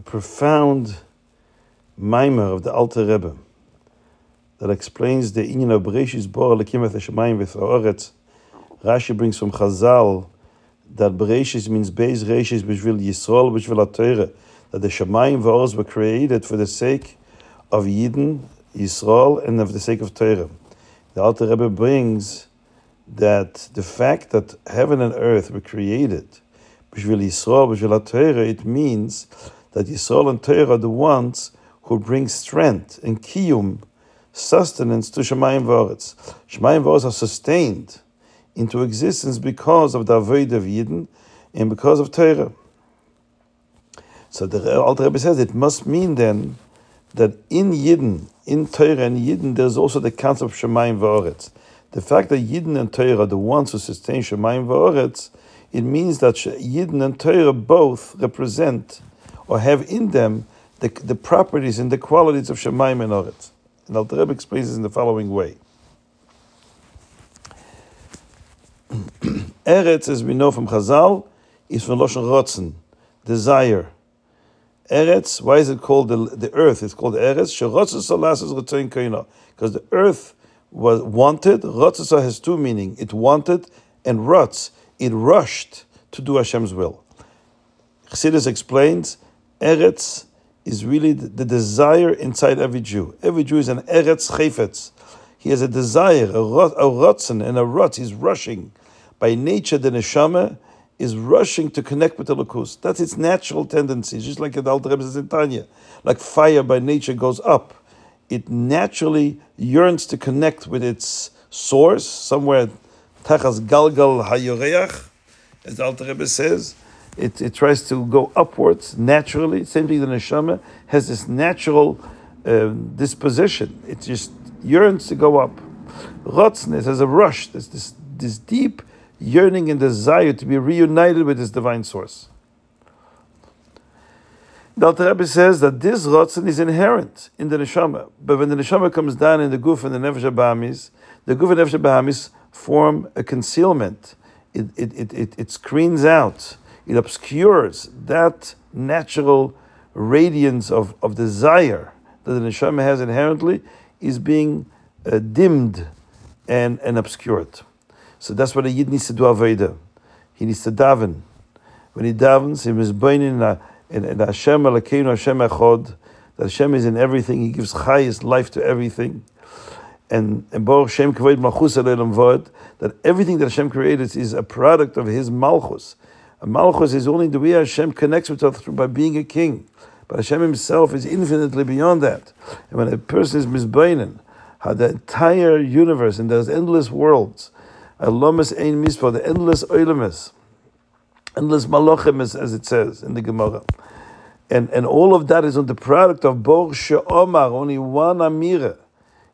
a profound mimer of the Alter Rebbe that explains the inyan of Bereshis Bara Elokim et Hashemayim v'Oretz. Rashi brings from Chazal that Bereshis means Beis Reshis b'shvil Yisrael b'shvil HaTorah, that the Shemayim v'Oretz were created for the sake of Yidden, Yisrael, and of the sake of Torah. The Alter Rebbe brings that the fact that heaven and earth were created b'shvil Yisrael b'shvil HaTorah, it means that Yisrael and Torah are the ones who bring strength and kiyum, sustenance to Shemayim Voretz. Shemayim Voretz are sustained into existence because of the Avodah of Yidden and because of Torah. So the Alter Rebbe says it must mean then that in Yidden, in Torah and Yidden, there's also the concept of Shemayim Voretz. The fact that Yidden and Torah are the ones who sustain Shemayim Voretz, it means that Yidden and Torah both represent or have in them the, the properties and the qualities of Shemaim and Oretz. And Alter Rebbe explains this in the following way. Eretz, as we know from Chazal, is from Loshen Rotzen, desire. Eretz, why is it called the, the earth? It's called Eretz. Because the earth was wanted. Rotzasa has two meaning. It wanted and rotz. It rushed to do Hashem's will. Chassidus explains Eretz is really the, desire inside every Jew. Every Jew is an Eretz Chayfetz. He has a desire, a, rot, a rotzen and a rot. He's rushing. By nature, the neshama is rushing to connect with the Lakus. That's its natural tendency, just like the Alter Rebbe says in Tanya. Like fire by nature goes up. It naturally yearns to connect with its source, somewhere, Tachas Galgal Hayoreach, as the Alter Rebbe says it, it tries to go upwards naturally. Same thing, the neshama has this natural uh, disposition. It just yearns to go up. Rotznes has a rush. There's this, this deep yearning and desire to be reunited with this divine source. The Alter Rebbe says that this rotzen is inherent in the neshama, but when the neshama comes down in the guf and the nefesh bahamis, the guf and nefesh bahamis form a concealment. It, it, it, it, it screens out it obscures that natural radiance of, of desire that the neshama has inherently is being uh, dimmed and, and obscured. So that's what a yid needs to do avodah. He needs to daven. When he davens, he is burning in, in in Hashem Elokeinu Hashem Echod. That Hashem is in everything. He gives highest life to everything. And and Baruch Shem Kavod Malchus Vod, that everything that Hashem created is a product of His Malchus. Malchus is only the way Hashem connects with us by being a king. But Hashem himself is infinitely beyond that. And when a person is misbainen, how the entire universe and there's endless worlds, Alomas Ein Mispa, the endless oilemes, endless malachim, as, as it says in the Gemara. And, and all of that is on the product of Bor She'omar, only one Amira.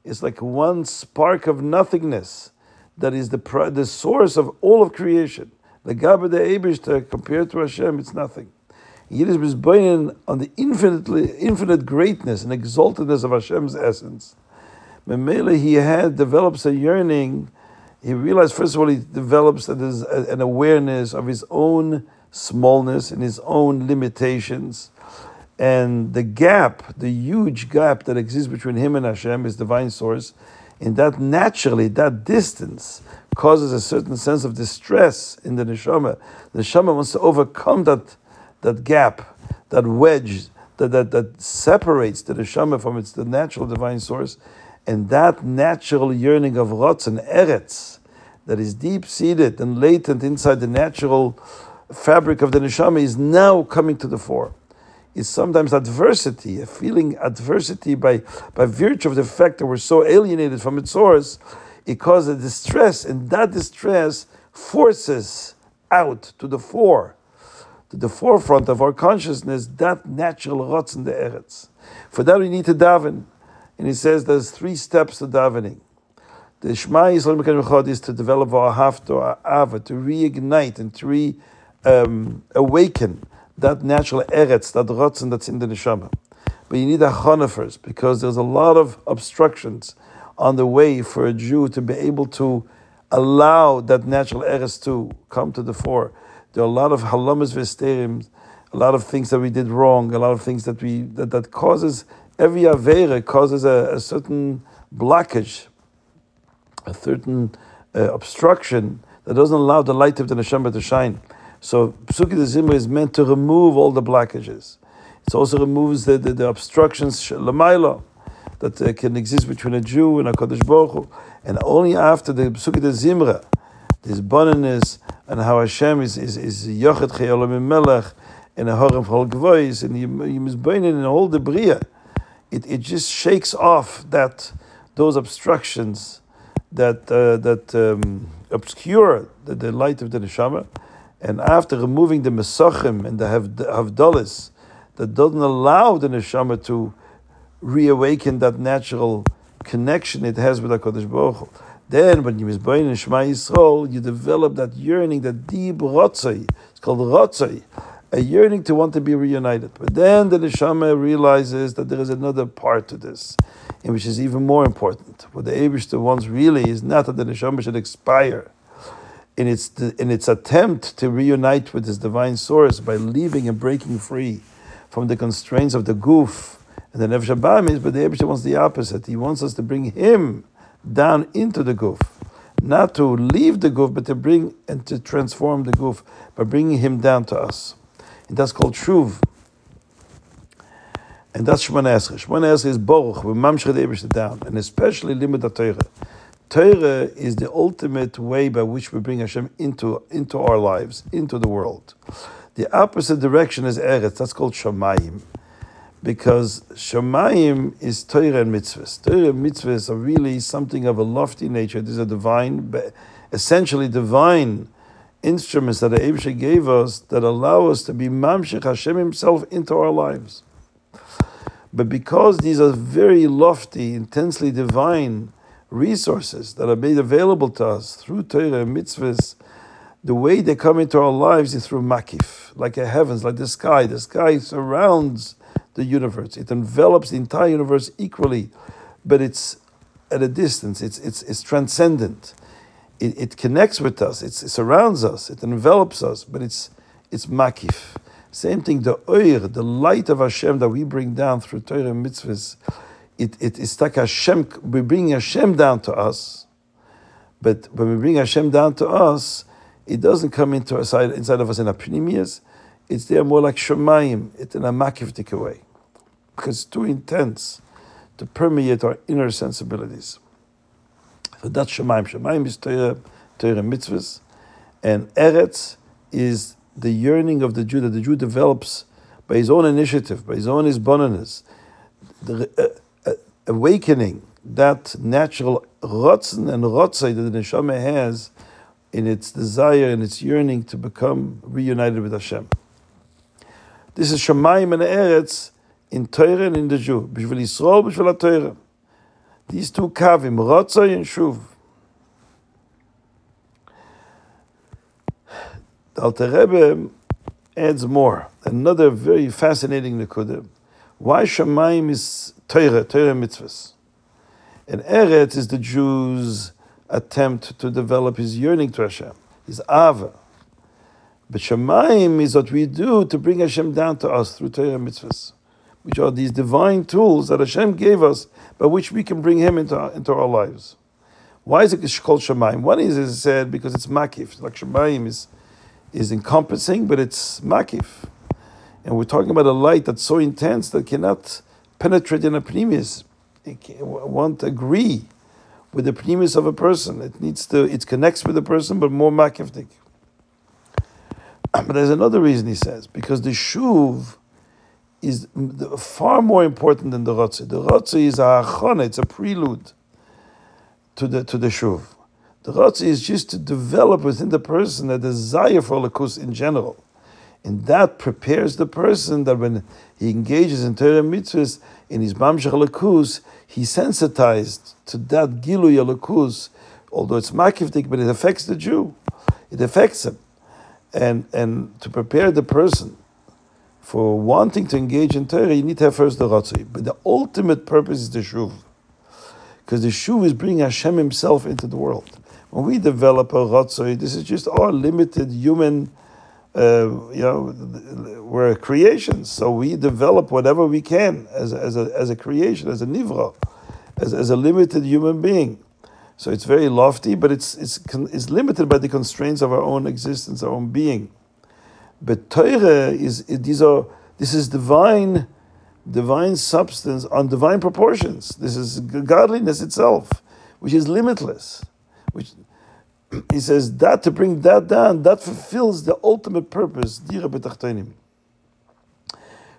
It's like one spark of nothingness that is the, the source of all of creation. The Gaber the Ebershter compared to Hashem, it's nothing. Yiddish was born on the infinitely infinite greatness and exaltedness of Hashem's essence. Memele, he had develops a yearning. He realized, first of all, he develops an awareness of his own smallness and his own limitations. And the gap, the huge gap that exists between him and Hashem, his divine source, in that naturally, that distance causes a certain sense of distress in the neshama. The neshama wants to overcome that, that gap, that wedge that, that, that separates the neshama from its the natural divine source, and that natural yearning of rotz and eretz that is deep seated and latent inside the natural fabric of the neshama is now coming to the fore. Is sometimes adversity, a feeling adversity by, by virtue of the fact that we're so alienated from its source it causes distress, and that distress forces out to the fore, to the forefront of our consciousness, that natural rotz in the eretz. For that we need to daven. And he says there's three steps to davening. The Shema Yisrael is to develop our hafto, our ava, to reignite and to re, um, awaken that natural eretz, that rotzen that's in the neshama. But you need a chana first because there's a lot of obstructions on the way for a Jew to be able to allow that natural eretz to come to the fore. There are a lot of halamas v'esterim a lot of things that we did wrong, a lot of things that we that, that causes every avera causes a, a certain blockage, a certain uh, obstruction that doesn't allow the light of the neshama to shine. So Psuki de Zimra is meant to remove all the blockages. It also removes the, the, the obstructions lamaila that uh, can exist between a Jew and a Kadosh Baruch Hu. And only after the Psuki de Zimra, this bonniness and how Hashem is is is Yochet Chayolam Melech and a Harem Chol Gvois and Yimizbainin in all the Bria, it, it just shakes off that those obstructions that uh, that um, obscure the, the, light of the neshama, and after removing the mesachim and the havdalis that doesn't allow the neshama to reawaken that natural connection it has with Hakadosh Baruch Hu, then, when you misbain in Shema Yisrael, you develop that yearning, that deep rotzai. It's called rotzai, a yearning to want to be reunited. But then the neshama realizes that there is another part to this, and which is even more important. What the Abishter wants really is not that the neshama should expire in its in its attempt to reunite with its divine source by leaving and breaking free from the constraints of the goof and the nefesh but the Abishter wants the opposite. He wants us to bring him down into the goof. Not to leave the goof, but to bring and to transform the goof by bringing him down to us. And that's called shuv. And that's Shemana Esrei. Shemana Esrei is Baruch, we mamshech the down, and especially limit the. Torah is the ultimate way by which we bring Hashem into, into our lives, into the world. The opposite direction is Eretz, that's called Shamayim because Shemayim is Torah and mitzvahs. Torah and mitzvahs are really something of a lofty nature. These are divine, essentially divine instruments that Abisha gave us that allow us to be Mamshech Hashem Himself into our lives. But because these are very lofty, intensely divine resources that are made available to us through Torah and mitzvahs, the way they come into our lives is through makif, like a heavens, like the sky. The sky surrounds the universe. It envelops the entire universe equally, but it's at a distance. It's, it's, it's transcendent. It, it connects with us. It's, it surrounds us. It envelops us, but it's, it's makif. Same thing, the oir, the light of Hashem that we bring down through Torah and mitzvahs, it, it, it is like Hashem, we bring Hashem down to us, but when we bring Hashem down to us, it doesn't come into inside, inside of us in a pneumias, it's there more like Shemayim, it's in a makiftik way because it's too intense to permeate our inner sensibilities. So that's Shemaim. Shemaim is Torah, Torah mitzvahs, and Eretz is the yearning of the Jew that the Jew develops by his own initiative, by his own isboninus, the uh, uh, awakening that natural rotzen and rotzai that the neshama has in its desire and its yearning to become reunited with Hashem. This is Shemaim and Eretz in Torah and in the Jew. Bishvil Yisrael, Bishvil Torah. These two kavim, Ratzai and Shuv. The Alter Rebbe adds more. Another very fascinating nekudah. Why Shemaim is Torah, Torah mitzvahs. And Eretz is the Jews' attempt to develop his yearning to Hashem, his Ava. But Shemaim is what we do to bring Hashem down to us through Torah mitzvahs which are these divine tools that Hashem gave us, by which we can bring Him into our, into our lives. Why is it called Shemaim? One is, it said, because it's makif. Like Shemaim is, is encompassing, but it's makif. And we're talking about a light that's so intense that cannot penetrate in a pneumis. It won't agree with the pneumis of a person. It needs to, it connects with the person, but more makiftik. But there's another reason he says, because the shuv is far more important than the Rotzi. The Rotzi is a achon, it's a prelude to the to the Shuv. The Rotzi is just to develop within the person a desire for Lakus in general. And that prepares the person that when he engages in Torah mitzvahs, in his Mamshach Lakus, he's sensitized to that Gilu Lakus, although it's makivdik, but it affects the Jew. It affects him. And, and to prepare the person for wanting to engage in Torah, you need to have first the Ratzoi. But the ultimate purpose is the Shuv. Because the Shuv is bringing Hashem Himself into the world. When we develop a Ratzoi, this is just our limited human uh, you know, we're creations, so we develop whatever we can as, as, a, as a creation, as a nivra, as, as a limited human being. So it's very lofty, but it's, it's, it's limited by the constraints of our own existence, our own being. But Torah is, these are, this is divine, divine substance on divine proportions. This is godliness itself, which is limitless. Which he says that to bring that down, that fulfills the ultimate purpose, dira betachtonim.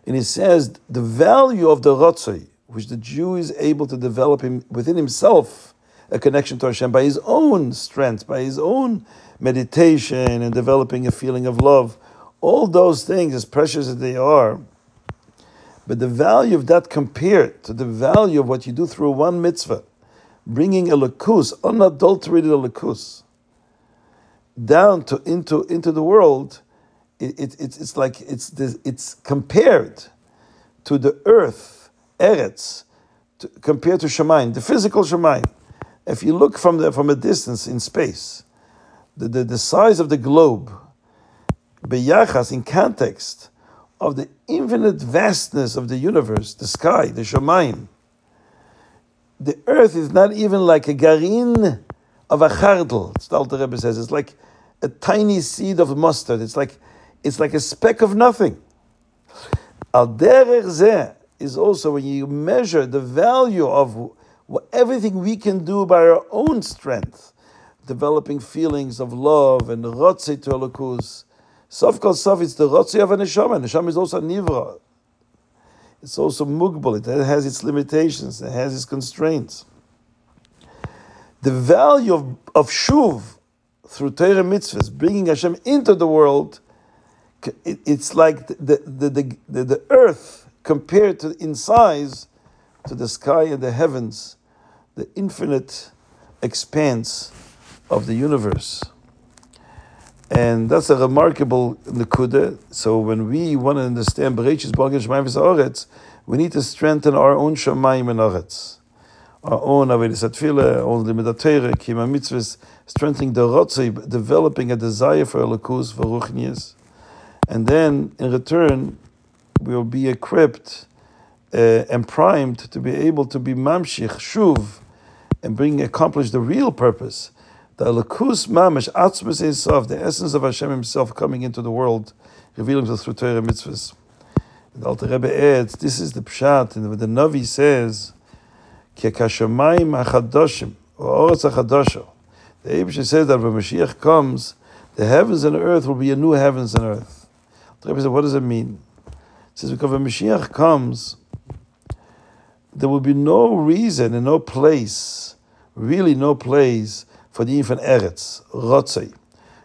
And he says the value of the rotzai, which the Jew is able to develop him, within himself, a connection to Hashem by his own strength, by his own meditation and developing a feeling of love. All those things, as precious as they are, but the value of that compared to the value of what you do through one mitzvah, bringing a lakus, unadulterated lakus, down to into into the world, it, it, it's it's like it's it's compared to the earth, eretz, to, compared to Shemaim, the physical Shemaim. If you look from the from a distance in space, the, the, the size of the globe, beyachas in context of the infinite vastness of the universe, the sky, the Shemaim. The earth is not even like a garin of a chardal. The Alter Rebbe says it's like a tiny seed of mustard. It's like, it's like a speck of nothing. Al derech is also when you measure the value of everything we can do by our own strength, developing feelings of love and rotzi to alakus. Sof kol sof, it's the rotzi of a neshama. Neshama is also nivra. It's also mugbal. It has its limitations. It has its constraints. The value of, of shuv, through Torah mitzvahs, bringing Hashem into the world, it's like the, the, the, the, the earth compared to in size to the sky and the heavens, the infinite expanse of the universe. And that's a remarkable nekuda. So when we want to understand Bereshit Balgin Shemayim Oretz, we need to strengthen our own Shemayim and Oretz our own Avedis Atfila, own Limit Torah, Kima Mitzvahs, strengthening the Rotzei, developing a desire for Elokus, for Ruchnias. And then, in return, we will be equipped uh, and primed to be able to be Mamshich, Shuv, and bring, accomplish the real purpose. The Elokus Mamish, Atzmas Esav, the essence of Hashem Himself coming into the world, revealing himself through Torah mitzvahs. The Alter Rebbe adds, this is the Pshat, and the Navi says, כי כשמיים החדושים, or האורץ החדושו, the Abish says that when Mashiach comes, the heavens and earth will be a new heavens and earth. The Rebbe said, what does it mean? It says, because when Mashiach comes, there will be no reason and no place, really no place for the infant Eretz, Rotzei.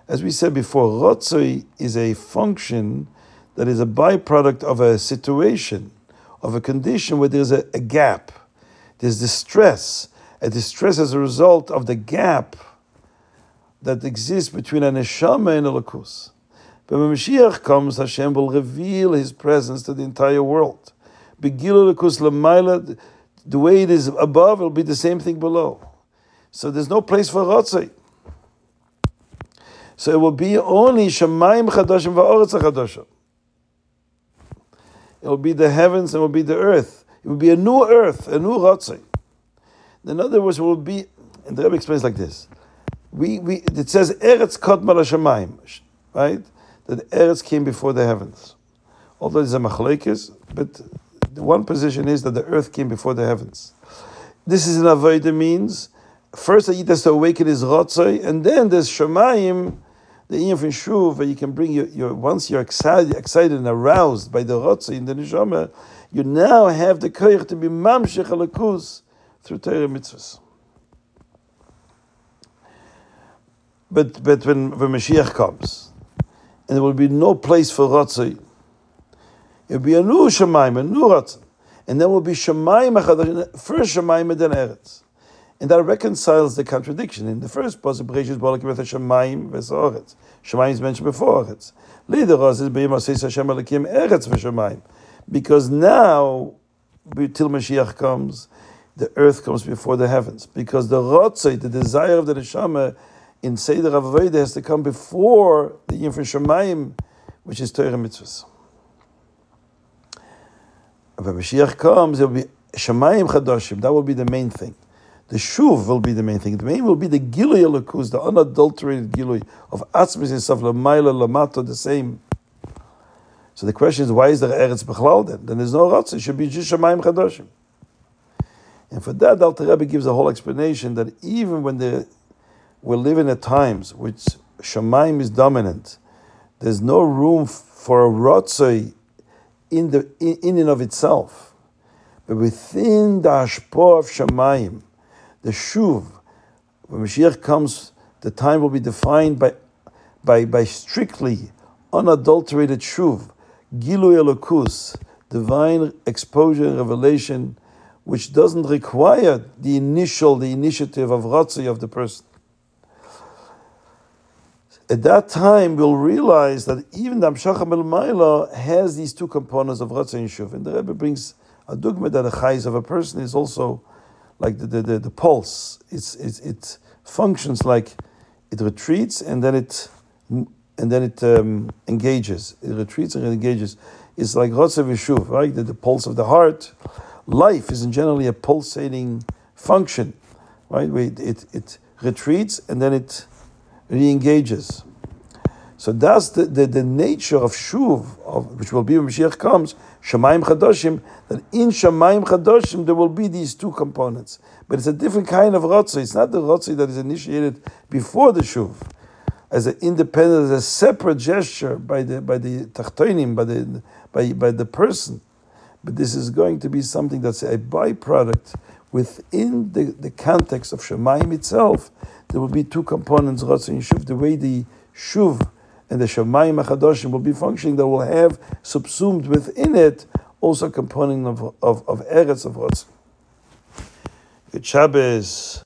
As we said before, Rotzei is a function that is a byproduct of a situation, of a condition where there's a, a gap there's distress, a distress as a result of the gap that exists between a neshama and a lakus. But when Mashiach comes, Hashem will reveal His presence to the entire world. The way it is above, will be the same thing below. So there's no place for rotzei. So it will be only Shemaim Chadashim Va'oretz Chadashim. It will be the heavens and it will be the earth. It will be a new earth, a new Ratzai. In other words, it will be, and the Rebbe explains like this. We, we, it says, Eretz Kodma Shemaim, right? That Eretz came before the heavens. Although there's a machlekes, but the one position is that the earth came before the heavens. This is an avodah means, first that has to awaken his Ratzai, and then there's Shemaim, the Iyam from Shuv, where you can bring your, your once you're excited, excited and aroused by the Ratzai in the Neshama, you now have the koyach to be mamshech alakus through Torah mitzvahs. But but when when Mashiach comes, and there will be no place for Ratzai, it will be a new Shemaim, a new Ratzai, and there will be Shemaim first Shemaim and then Eretz. And that reconciles the contradiction. In the first with Shemaim. Shemaim is mentioned before. Later, is Eretz v'Shemaim because now, till Mashiach comes, the earth comes before the heavens. Because the rotzei, the desire of the neshama in Seder Avodah has to come before the Yinfin Shemaim which is Torah mitzvahs. When Mashiach comes, it will be Shemayim Chadashim. That will be the main thing. The shuv will be the main thing. The main will be the gilui elokus, the unadulterated gilui of atzmis itself, lamaila, lamato, the same. So the question is, why is there eretz bechlal then? Then there's no ratz. It should be just shemayim chadoshim. And for that, Alter Rebbe gives a whole explanation that even when the, we're living at times which shemayim is dominant, there's no room for a rotzoi in the in, in and of itself, but within the hashpah of shemayim, the shuv, when Mashiach comes, the time will be defined by by by strictly unadulterated shuv, gilui elokus, divine exposure and revelation, which doesn't require the initial, the initiative of ratzai of the person at that time we'll realize that even the Amshach Maila has these two components of Ratzah and Shuv. And the Rebbe brings a dogma that the chayz of a person is also like the, the, the, the pulse. It's, it's, it functions like it retreats and then it and then it um, engages. It retreats and it engages. It's like Ratzah Vishuv, right? The, the pulse of the heart. Life is in generally a pulsating function, right? It, it, it retreats and then it re-engages. So that's the, the, the nature of Shuv, of, which will be when Mashiach comes, Shemaim Chadoshim, that in Shemaim Chadoshim there will be these two components. But it's a different kind of Rotzi. It's not the Rotzi that is initiated before the Shuv. As an independent, as a separate gesture by the by the Tachtoinim, by the by, by the person. But this is going to be something that's a byproduct within the, the context of Shemaim itself there will be two components, Ratzah and Shuv. The way the Shuv and the Shemayim Achadoshim will be functioning, that will have subsumed within it also a component of, of, of Eretz of Ratzah. Good Shabbos.